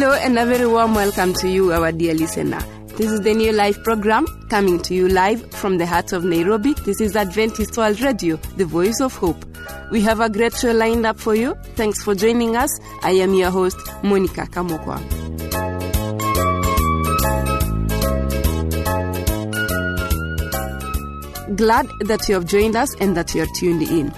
Hello and a very warm welcome to you, our dear listener. This is the new live program coming to you live from the heart of Nairobi. This is Adventist World Radio, the voice of hope. We have a great show lined up for you. Thanks for joining us. I am your host, Monica Kamokwa. Glad that you have joined us and that you are tuned in.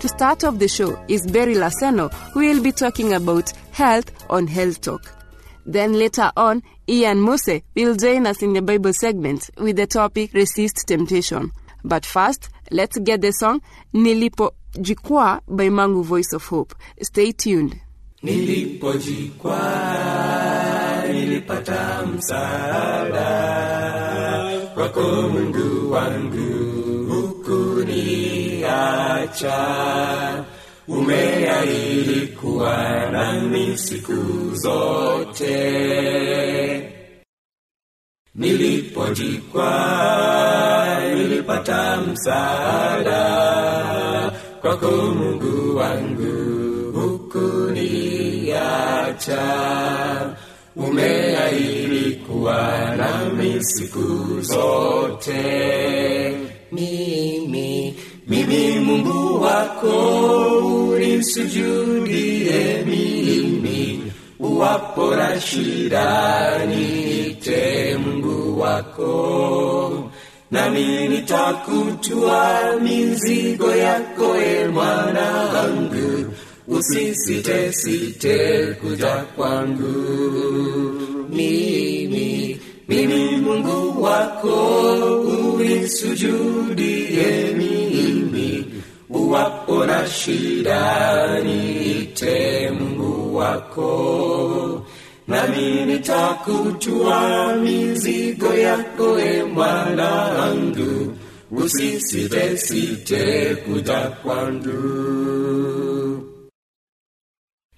To start off the show is Berry Laseno, who will be talking about health on Health Talk. Then later on, Ian Mose will join us in the Bible segment with the topic Resist Temptation. But first, let's get the song Nilipo Jikwaa by Mangu Voice of Hope. Stay tuned. Nilipojikwaa nilipata msaada kwako Mungu wangu, hukuniacha. Umeahidi kuwa nami siku zote. nilipojikwa nilipata msaada kwako Mungu wangu, hukuniacha. Umeahidi kuwa nami siku zote. Mimi, mimi Mungu wako unisujudie mimi, uwapora shida niite Mungu wako nami nitakutua mizigo yako, e mwanangu, usisite site kuja kwangu. Mimi mimi Mungu wako unisujudie mimi, uwapo na shida niite Mungu wako nami nitakutua mizigo yako, e mwanangu, usisitesite kuja kwangu.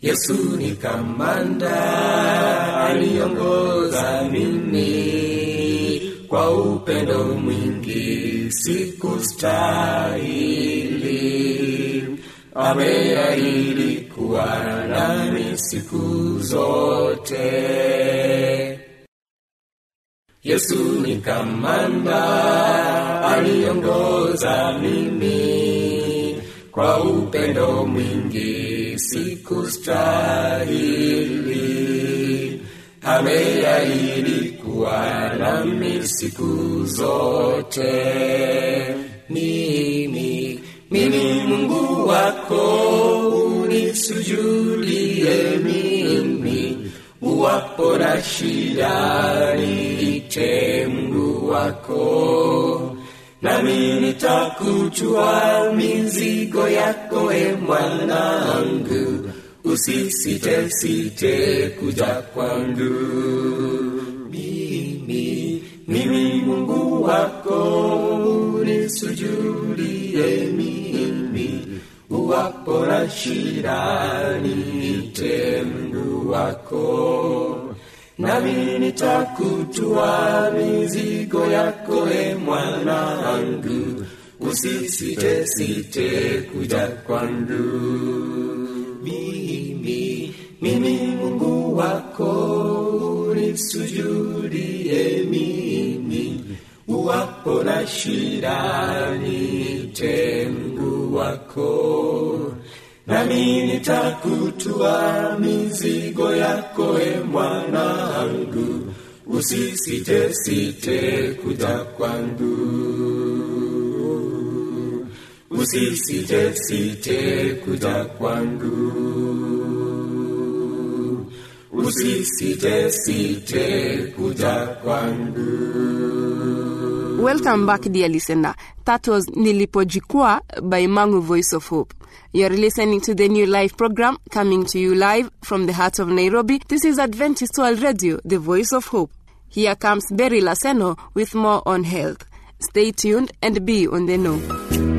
Yesu ni kamanda aliongoza mimi kwa upendo mwingi, sikustahili. Ameahidi kuwa nami siku zote. Yesu ni kamanda aliongoza mimi kwa upendo mwingi, sikustahili. Ameahidi kuwa nami siku zote. Mimi mimi Mungu wako unisujudie mimi, uwapo na shida niite Mungu wako, nami nitakuchua mizigo yako, e mwanangu, usisite site kuja kwangu. Mimi mimi Mungu wako unisujudie uwapo na shida niite Mungu wako, nami nitakutua mizigo yako, e mwanangu, usisite site kuja kwangu. Mimi mimi Mungu wako unisujudie mimi. Uwapo na shida niite wako, nami nitakutua mizigo yako, e mwanangu, usisite site kuja kwangu, usisite site kuja kwangu, usisite site kuja kwangu. Welcome back, dear listener. That was Nilipojikwaa by Mangu Voice of Hope. You're listening to the new live program coming to you live from the heart of Nairobi. This is Adventist World Radio, the voice of hope. Here comes Berry Laseno with more on health. Stay tuned and be on the know.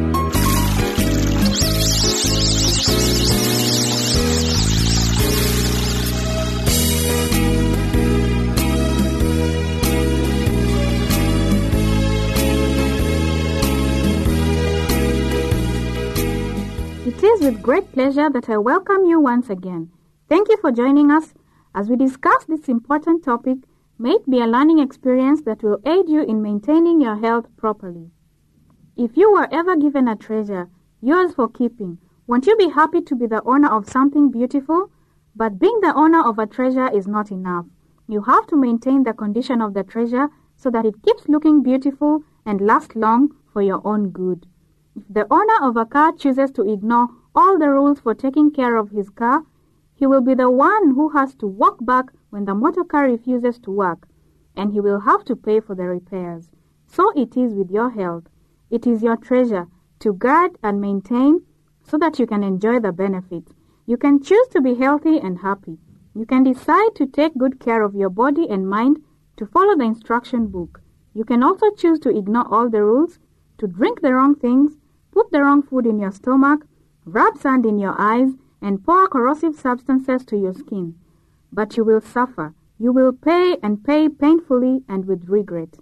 Is with great pleasure that I welcome you once again. Thank you for joining us. As we discuss this important topic, may it be a learning experience that will aid you in maintaining your health properly. If you were ever given a treasure, yours for keeping, won't you be happy to be the owner of something beautiful? But being the owner of a treasure is not enough. You have to maintain the condition of the treasure so that it keeps looking beautiful and lasts long for your own good. If the owner of a car chooses to ignore all the rules for taking care of his car, he will be the one who has to walk back when the motor car refuses to work, and he will have to pay for the repairs. So it is with your health. It is your treasure to guard and maintain so that you can enjoy the benefits. You can choose to be healthy and happy. You can decide to take good care of your body and mind to follow the instruction book. You can also choose to ignore all the rules, to drink the wrong things, put the wrong food in your stomach, rub sand in your eyes, and pour corrosive substances to your skin. But you will suffer. You will pay and pay painfully and with regret.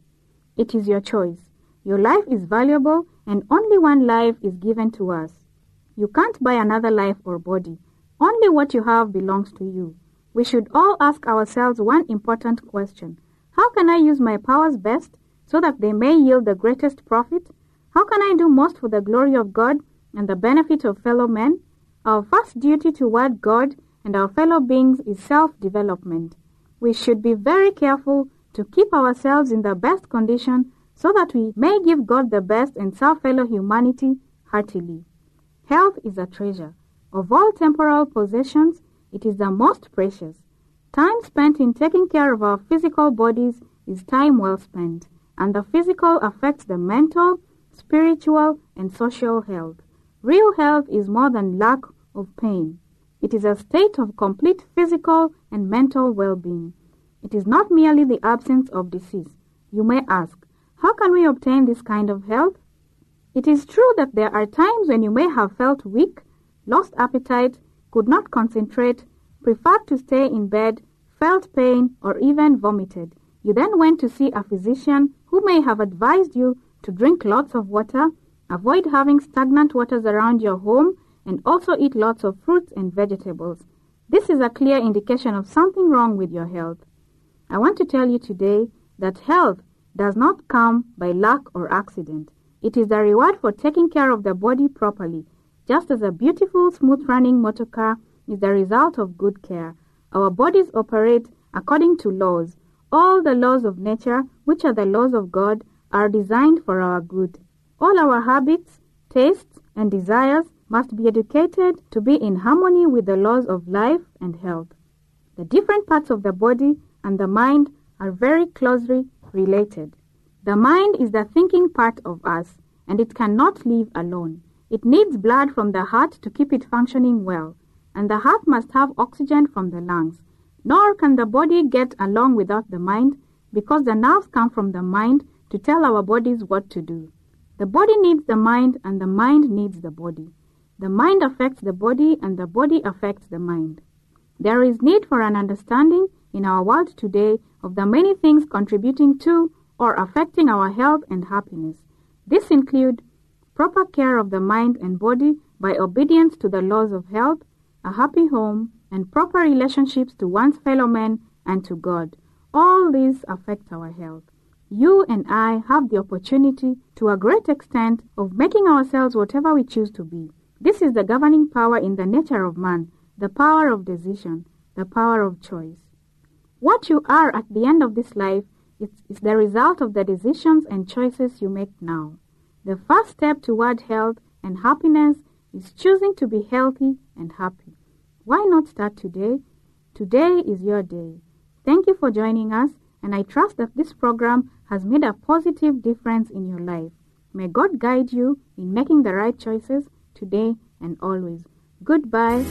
It is your choice. Your life is valuable and only one life is given to us. You can't buy another life or body. Only what you have belongs to you. We should all ask ourselves one important question. How can I use my powers best so that they may yield the greatest profit? How can I do most for the glory of God and the benefit of fellow men? Our first duty toward God and our fellow beings is self-development. We should be very careful to keep ourselves in the best condition so that we may give God the best and serve fellow humanity heartily. Health is a treasure. Of all temporal possessions, it is the most precious. Time spent in taking care of our physical bodies is time well spent, and the physical affects the mental, spiritual, and social health. Real health is more than lack of pain. It is a state of complete physical and mental well-being. It is not merely the absence of disease. You may ask, how can we obtain this kind of health? It is true that there are times when you may have felt weak, lost appetite, could not concentrate, preferred to stay in bed, felt pain, or even vomited. You then went to see a physician who may have advised you to drink lots of water, avoid having stagnant waters around your home, and also eat lots of fruits and vegetables. This is a clear indication of something wrong with your health. I want to tell you today that health does not come by luck or accident. It is the reward for taking care of the body properly just as a beautiful, smooth running motor car is the result of good care, our bodies operate according to laws. All the laws of nature, which are the laws of God, are designed for our good. All our habits, tastes, and desires must be educated to be in harmony with the laws of life and health. The different parts of the body and the mind are very closely related. The mind is the thinking part of us, and it cannot live alone. It needs blood from the heart to keep it functioning well, and the heart must have oxygen from the lungs. Nor can the body get along without the mind because the nerves come from the mind to tell our bodies what to do. The body needs the mind and the mind needs the body. The mind affects the body and the body affects the mind. There is need for an understanding in our world today of the many things contributing to or affecting our health and happiness. This include proper care of the mind and body by obedience to the laws of health, a happy home, and proper relationships to one's fellow men and to God. All these affect our health. You and I have the opportunity to a great extent of making ourselves whatever we choose to be. This is the governing power in the nature of man, the power of decision, the power of choice. What you are at the end of this life is, is the result of the decisions and choices you make now. The first step toward health and happiness is choosing to be healthy and happy. Why not start today? Today is your day. Thank you for joining us, and I trust that this program has made a positive difference in your life. May God guide you in making the right choices today and always. Goodbye.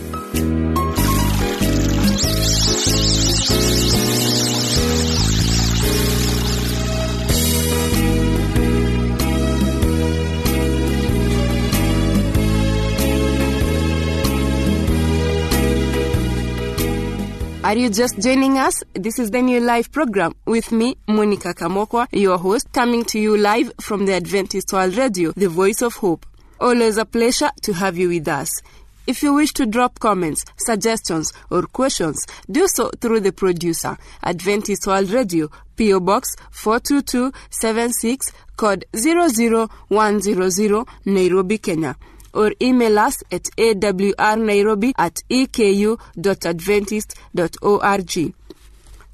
Are you just joining us? This is the new live program with me, Monica Kamokwa, your host, coming to you live from the Adventist World Radio, the voice of hope. Always a pleasure to have you with us. If you wish to drop comments, suggestions, or questions, do so through the producer, Adventist World Radio, PO Box 42276, code 00100, Nairobi, Kenya. Or email us at awrnairobi at eku.adventist.org.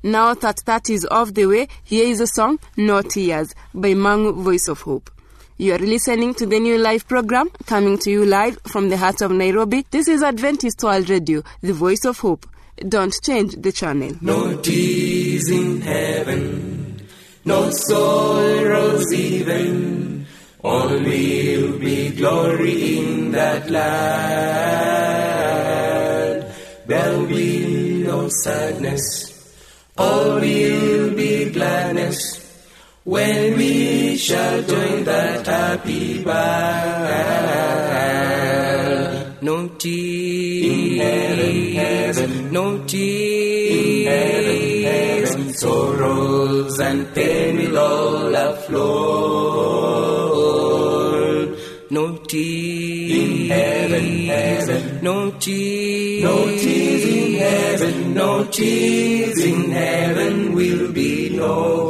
Now that that is off the way, here is a song, No Tears, by Mangu Voice of Hope. You are listening to the new live program coming to you live from the heart of Nairobi. This is Adventist World Radio, the voice of hope. Don't change the channel. No tears in heaven, no sorrows even. All will be glory in that land. There will be no sadness, all will be gladness when we shall join that happy band. No tears, heaven, heaven, no tears, sorrows and pain will all have flown. No tears, in heaven, heaven, no tears, no tears in heaven, no tears in heaven will be known.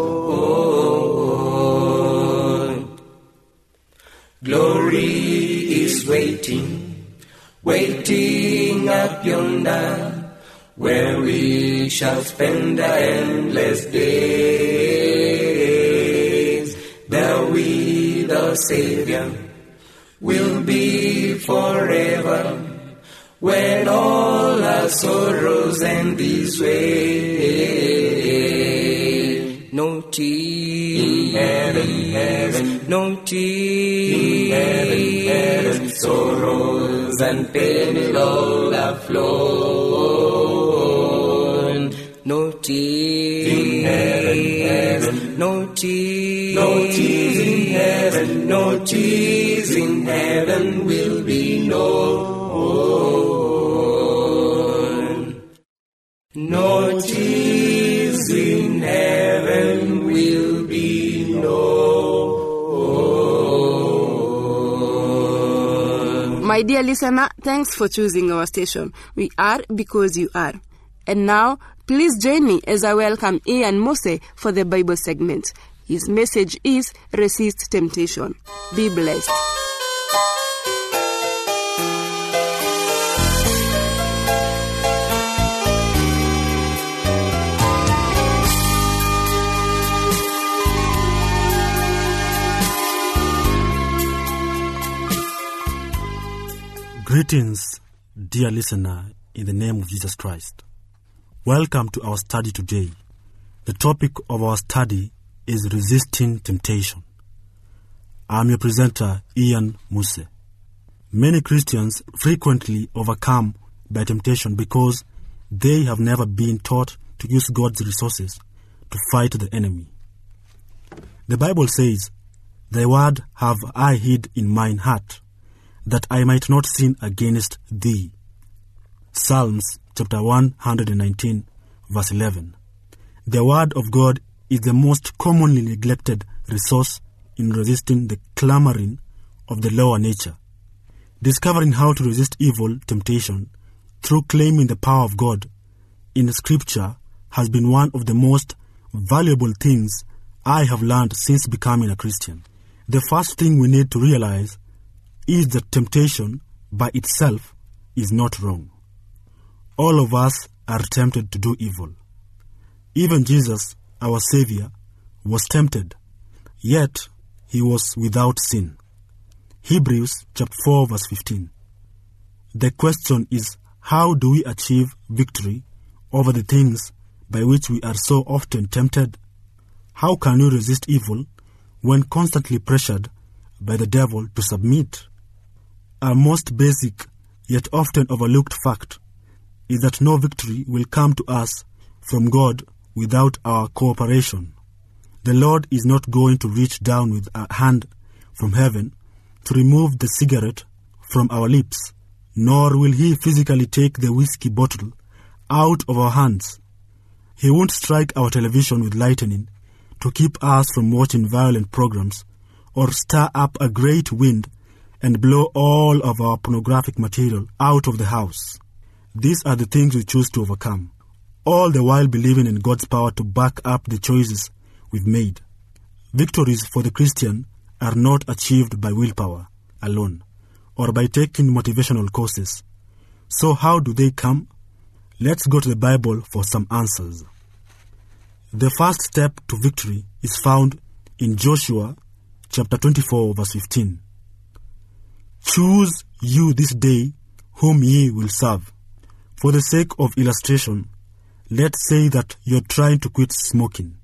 Glory is waiting, waiting up yonder, where we shall spend our endless days. There we, the Savior will be forever, when all our sorrows end this way. No tears in heaven, no tears in heaven, heaven, sorrows and pain will all have flown. No tears in heaven, heaven, no tears, no tears in heaven, no tears will be known. No tears in heaven will be known. My dear listener, thanks for choosing our station. We are because you are. And now, please join me as I welcome Ian Mose for the Bible segment. His message is Resist Temptation. Be blessed. Greetings, dear listener, in the name of Jesus Christ. Welcome to our study today. The topic of our study is resisting temptation. I'm your presenter, Ian Muse. Many Christians frequently overcome by temptation because they have never been taught to use God's resources to fight the enemy. The Bible says, Thy word have I hid in mine heart, that I might not sin against thee. Psalms chapter 119, verse 11. The Word of God is the most commonly neglected resource in resisting the clamoring of the lower nature. Discovering how to resist evil temptation through claiming the power of God in Scripture has been one of the most valuable things I have learned since becoming a Christian. The first thing we need to realize is that temptation by itself is not wrong. All of us are tempted to do evil. Even Jesus, our Savior, was tempted, yet he was without sin. Hebrews chapter 4 verse 15. The question is how do we achieve victory over the things by which we are so often tempted? How can we resist evil when constantly pressured by the devil to submit? Our most basic yet often overlooked fact is that no victory will come to us from God without our cooperation. The Lord is not going to reach down with a hand from heaven to remove the cigarette from our lips, nor will He physically take the whiskey bottle out of our hands. He won't strike our television with lightning to keep us from watching violent programs or stir up a great wind and blow all of our pornographic material out of the house. These are the things we choose to overcome, all the while believing in God's power to back up the choices we've made. Victories for the Christian are not achieved by willpower alone or by taking motivational courses. So, how do they come? Let's go to the Bible for some answers. The first step to victory is found in Joshua chapter 24, verse 15. Choose you this day whom ye will serve. For the sake of illustration, let's say that you're trying to quit smoking.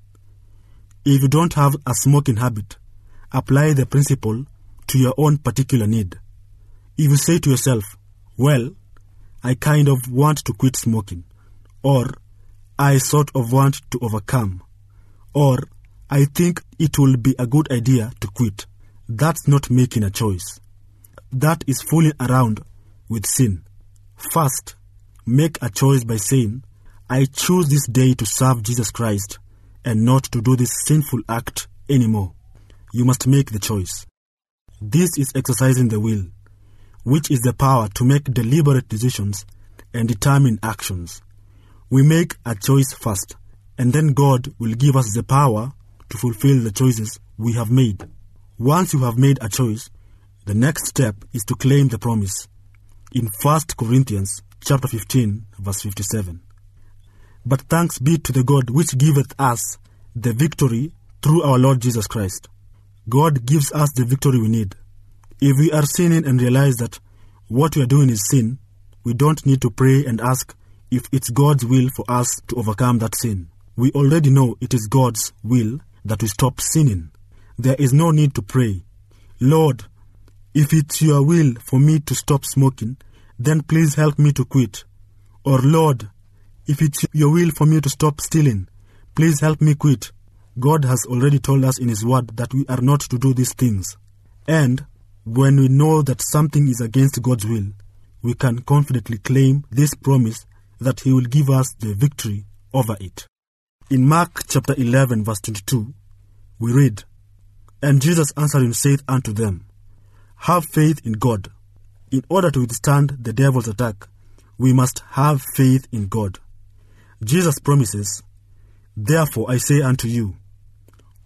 If you don't have a smoking habit, apply the principle to your own particular need. If you say to yourself, Well, I kind of want to quit smoking, or I sort of want to overcome, or I think it will be a good idea to quit, that's not making a choice. That is fooling around with sin. First, make a choice by saying, I choose this day to serve Jesus Christ and not to do this sinful act anymore. You must make the choice. This is exercising the will, which is the power to make deliberate decisions and determine actions. We make a choice first, and then God will give us the power to fulfill the choices we have made. Once you have made a choice, the next step is to claim the promise. In 1 Corinthians chapter 15 verse 57. But thanks be to the God which giveth us the victory through our Lord Jesus Christ. God gives us the victory we need. If we are sinning and realize that what we are doing is sin, we don't need to pray and ask if it's God's will for us to overcome that sin. We already know it is God's will that we stop sinning. There is no need to pray, Lord, if it's your will for me to stop smoking, then please help me to quit. Or Lord, if it's your will for me to stop stealing, please help me quit. God has already told us in His Word that we are not to do these things. And when we know that something is against God's will, we can confidently claim this promise that He will give us the victory over it. In Mark chapter 11, verse 22, we read, And Jesus answering saith unto them, Have faith in God. In order to withstand the devil's attack, we must have faith in God. Jesus promises, Therefore I say unto you,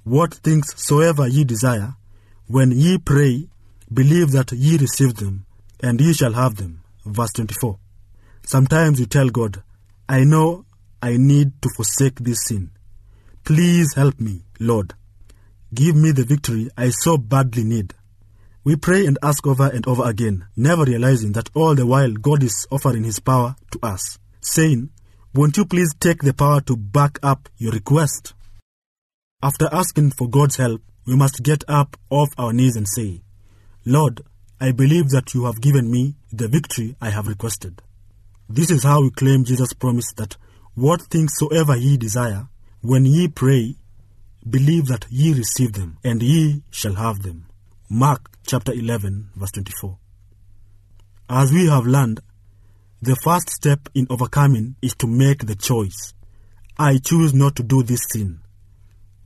what things soever ye desire, when ye pray, believe that ye receive them, and ye shall have them. Verse 24. Sometimes you tell God, I know I need to forsake this sin. Please help me, Lord. Give me the victory I so badly need. We pray and ask over and over again, never realizing that all the while God is offering His power to us, saying, Won't you please take the power to back up your request? After asking for God's help, we must get up off our knees and say, Lord, I believe that you have given me the victory I have requested. This is how we claim Jesus' promise that what things soever ye desire, when ye pray, believe that ye receive them, and ye shall have them. Mark chapter 11, verse 24. As we have learned, the first step in overcoming is to make the choice. I choose not to do this sin.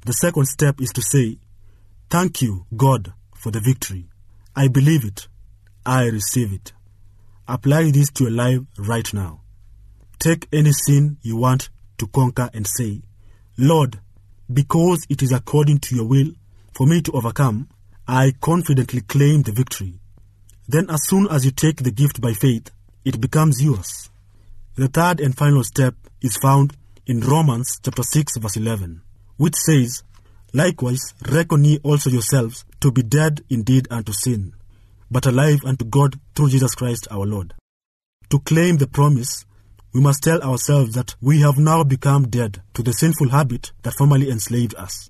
The second step is to say, Thank you, God, for the victory. I believe it. I receive it. Apply this to your life right now. Take any sin you want to conquer and say, Lord, because it is according to your will for me to overcome, I confidently claim the victory. Then, as soon as you take the gift by faith, it becomes yours. The third and final step is found in Romans chapter 6 verse 11, which says, Likewise reckon ye also yourselves to be dead indeed unto sin, but alive unto God through Jesus Christ our Lord. To claim the promise, we must tell ourselves that we have now become dead to the sinful habit that formerly enslaved us.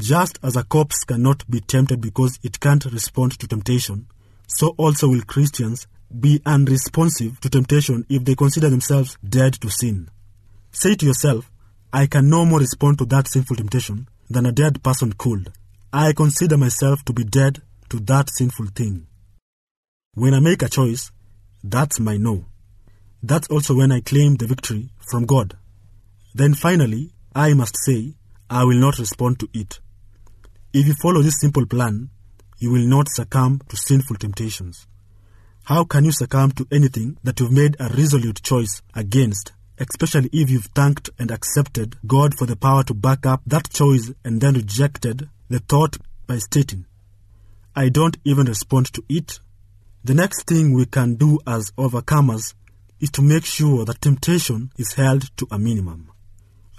Just as a corpse cannot be tempted because it can't respond to temptation, so also will Christians be unresponsive to temptation if they consider themselves dead to sin. Say to yourself, I can no more respond to that sinful temptation than a dead person could. I consider myself to be dead to that sinful thing. When I make a choice, that's my no. That's also when I claim the victory from God. Then finally, I must say, I will not respond to it. If you follow this simple plan, you will not succumb to sinful temptations. How can you succumb to anything that you've made a resolute choice against, especially if you've thanked and accepted God for the power to back up that choice and then rejected the thought by stating, I don't even respond to it? The next thing we can do as overcomers is to make sure that temptation is held to a minimum.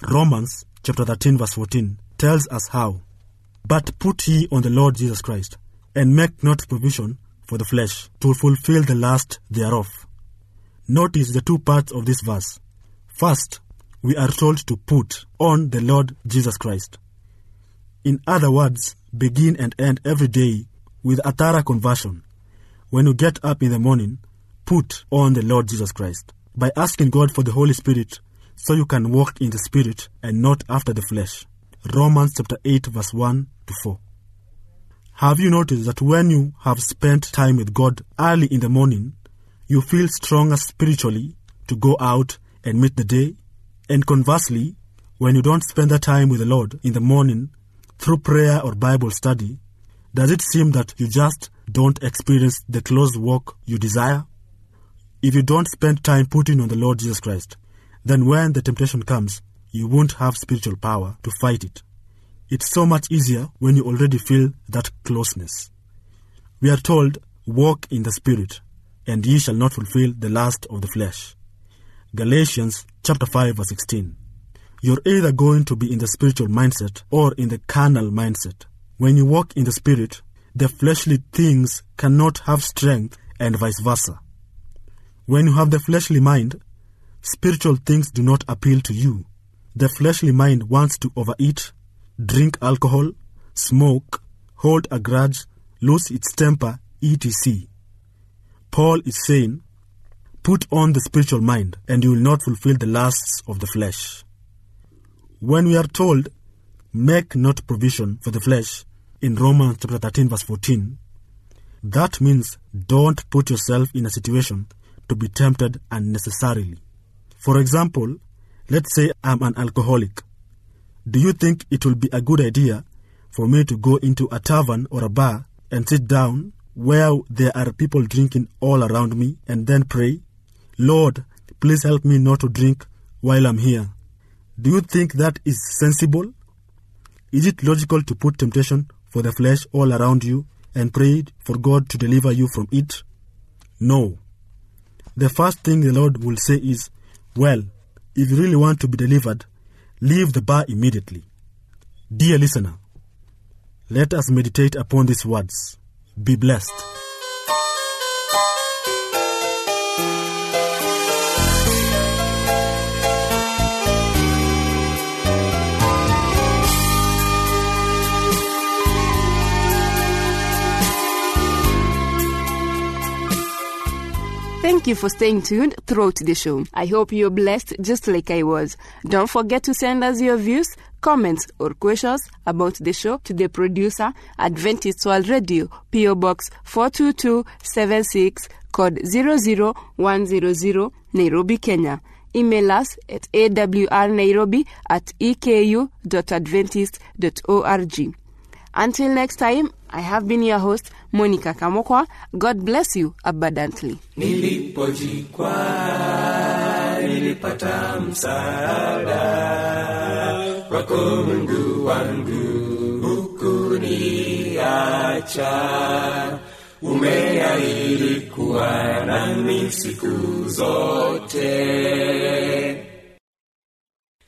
Romans chapter 13 verse 14 tells us how. But put ye on the Lord Jesus Christ, and make not provision for the flesh to fulfill the lust thereof. Notice the two parts of this verse. First, we are told to put on the Lord Jesus Christ. In other words, begin and end every day with a thorough conversion. When you get up in the morning, put on the Lord Jesus Christ by asking God for the Holy Spirit so you can walk in the Spirit and not after the flesh. Romans chapter 8 verse 1 to 4. Have you noticed that when you have spent time with God early in the morning, you feel stronger spiritually to go out and meet the day? And conversely, when you don't spend that time with the Lord in the morning through prayer or Bible study, does it seem that you just don't experience the close walk you desire? If you don't spend time putting on the Lord Jesus Christ, then when the temptation comes, you won't have spiritual power to fight it. It's so much easier when you already feel that closeness. We are told, Walk in the Spirit, and ye shall not fulfill the lust of the flesh. Galatians chapter 5 verse 16. You're either going to be in the spiritual mindset or in the carnal mindset. When you walk in the Spirit, the fleshly things cannot have strength and vice versa. When you have the fleshly mind, spiritual things do not appeal to you. The fleshly mind wants to overeat, drink alcohol, smoke, hold a grudge, lose its temper, etc. Paul is saying, Put on the spiritual mind, and you will not fulfill the lusts of the flesh. When we are told, Make not provision for the flesh, in Romans chapter 13, verse 14, that means don't put yourself in a situation to be tempted unnecessarily. For example, let's say I'm an alcoholic. Do you think it will be a good idea for me to go into a tavern or a bar and sit down where there are people drinking all around me and then pray, Lord, please help me not to drink while I'm here? Do you think that is sensible? Is it logical to put temptation for the flesh all around you and pray for God to deliver you from it? No. The first thing the Lord will say is, Well, if you really want to be delivered, leave the bar immediately. Dear listener, let us meditate upon these words. Be blessed. Thank you for staying tuned throughout the show. I hope you're blessed just like I was. Don't forget to send us your views, comments, or questions about the show to the producer, Adventist World Radio, PO Box 42276, code 00100, Nairobi, Kenya. Email us at awrnairobi at eku.adventist.org. Until next time, I have been your host, Monica Kamokwa. God bless you abundantly. Nilipojikwaa nilipata msaada wako Mungu wangu, hukuniacha. Umeahidi kuwa nami siku zote.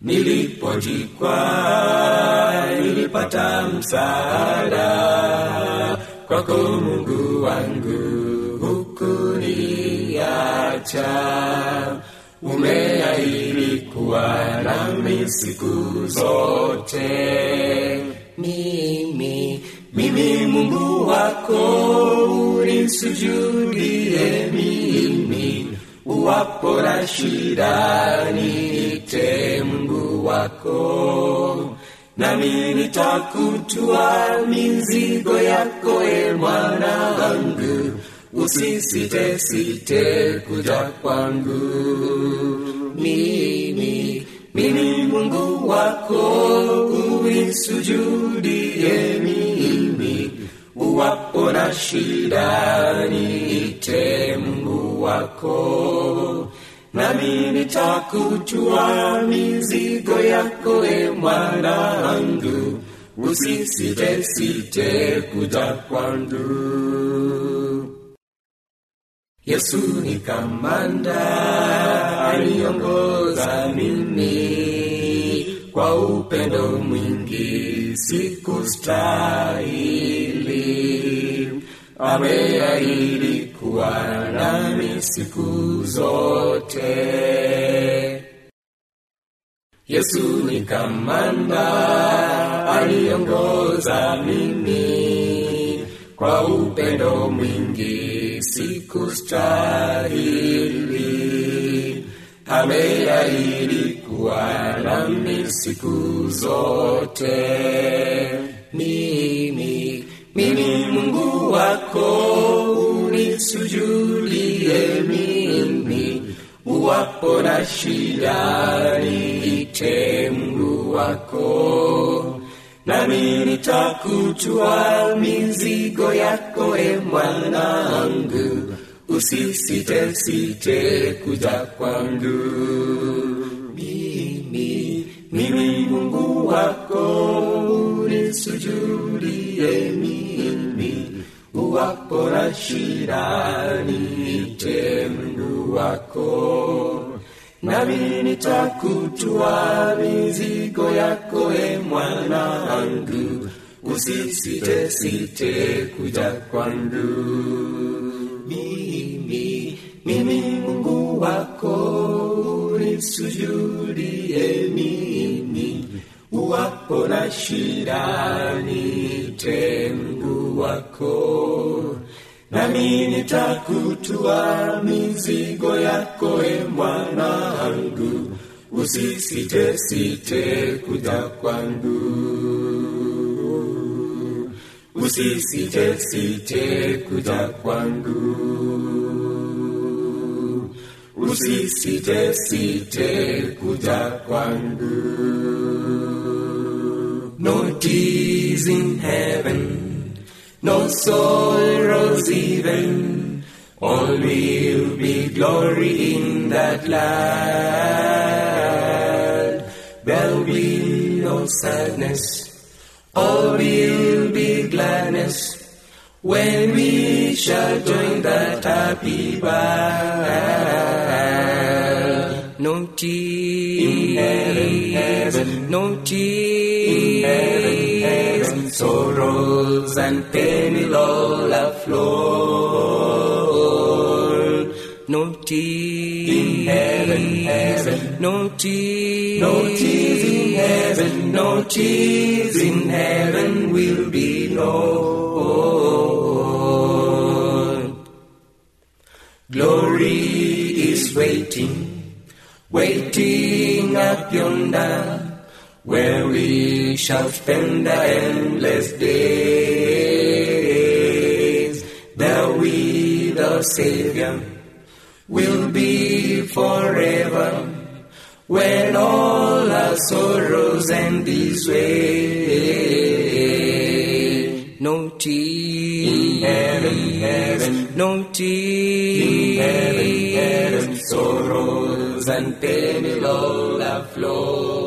Nilipojikwaa nilipata msaada kwako Mungu wangu, hukuniacha. Umeahidi kuwa nami siku zote. Mimi, mimi Mungu wako, unisujudie mimi, uwapo na shida niite Mungu wako nami nitakutua mizigo yako, e mwana wangu, usisite site kuja kwangu. Mimi mimi Mungu wako, uisujudie mimi, uwapo na shida niite Mungu wako, nami nitakuchua mizigo yako, e mwanangu, usisite site kuja kwangu. Yesu ni kamanda aliongoza mimi. Kwa upendo mwingi sikustahili, ameahidi kuwa nami siku zote. Yesu ni kamanda aliongoza mimi kwa upendo mwingi sikustahili, ameahidi kuwa nami siku zote. Mimi mimi wako unisujudie mimi, uwapo na shida niite Mungu wako nami nitakutua mizigo yako, e mwanangu, usisitesite kuja kwangu. Mimi mimi Mungu wako unisujudie uwapo na shida niite mdu wako. Nami nitakutua mizigo yako, e mwanangu, usisite site kuja kwangu. Mimi mimi Mungu wako unisujudie mimi, uwapo na shida niite mdu wako nami nitakutua mizigo yako e mwana wangu. Usisitesite kuja kwangu. Usisitesite kuja kwangu. Usisitesite kuja kwangu. Notice in heaven. No sorrows even, all will be glory in that land. There will be no sadness, all will be gladness, when we shall join that happy band. No tears. In heaven, heaven, no tears. in heaven, heaven, sorrows and pain will all have flown. No tears in heaven, heaven, no tears, no tears in heaven, no tears in heaven will be known. Glory is waiting, waiting up yonder where we shall spend our endless days. There we, the Savior, will be forever when all our sorrows end this way. No tears heaven, heaven, no tears heaven, heaven, sorrows and pain will all flown.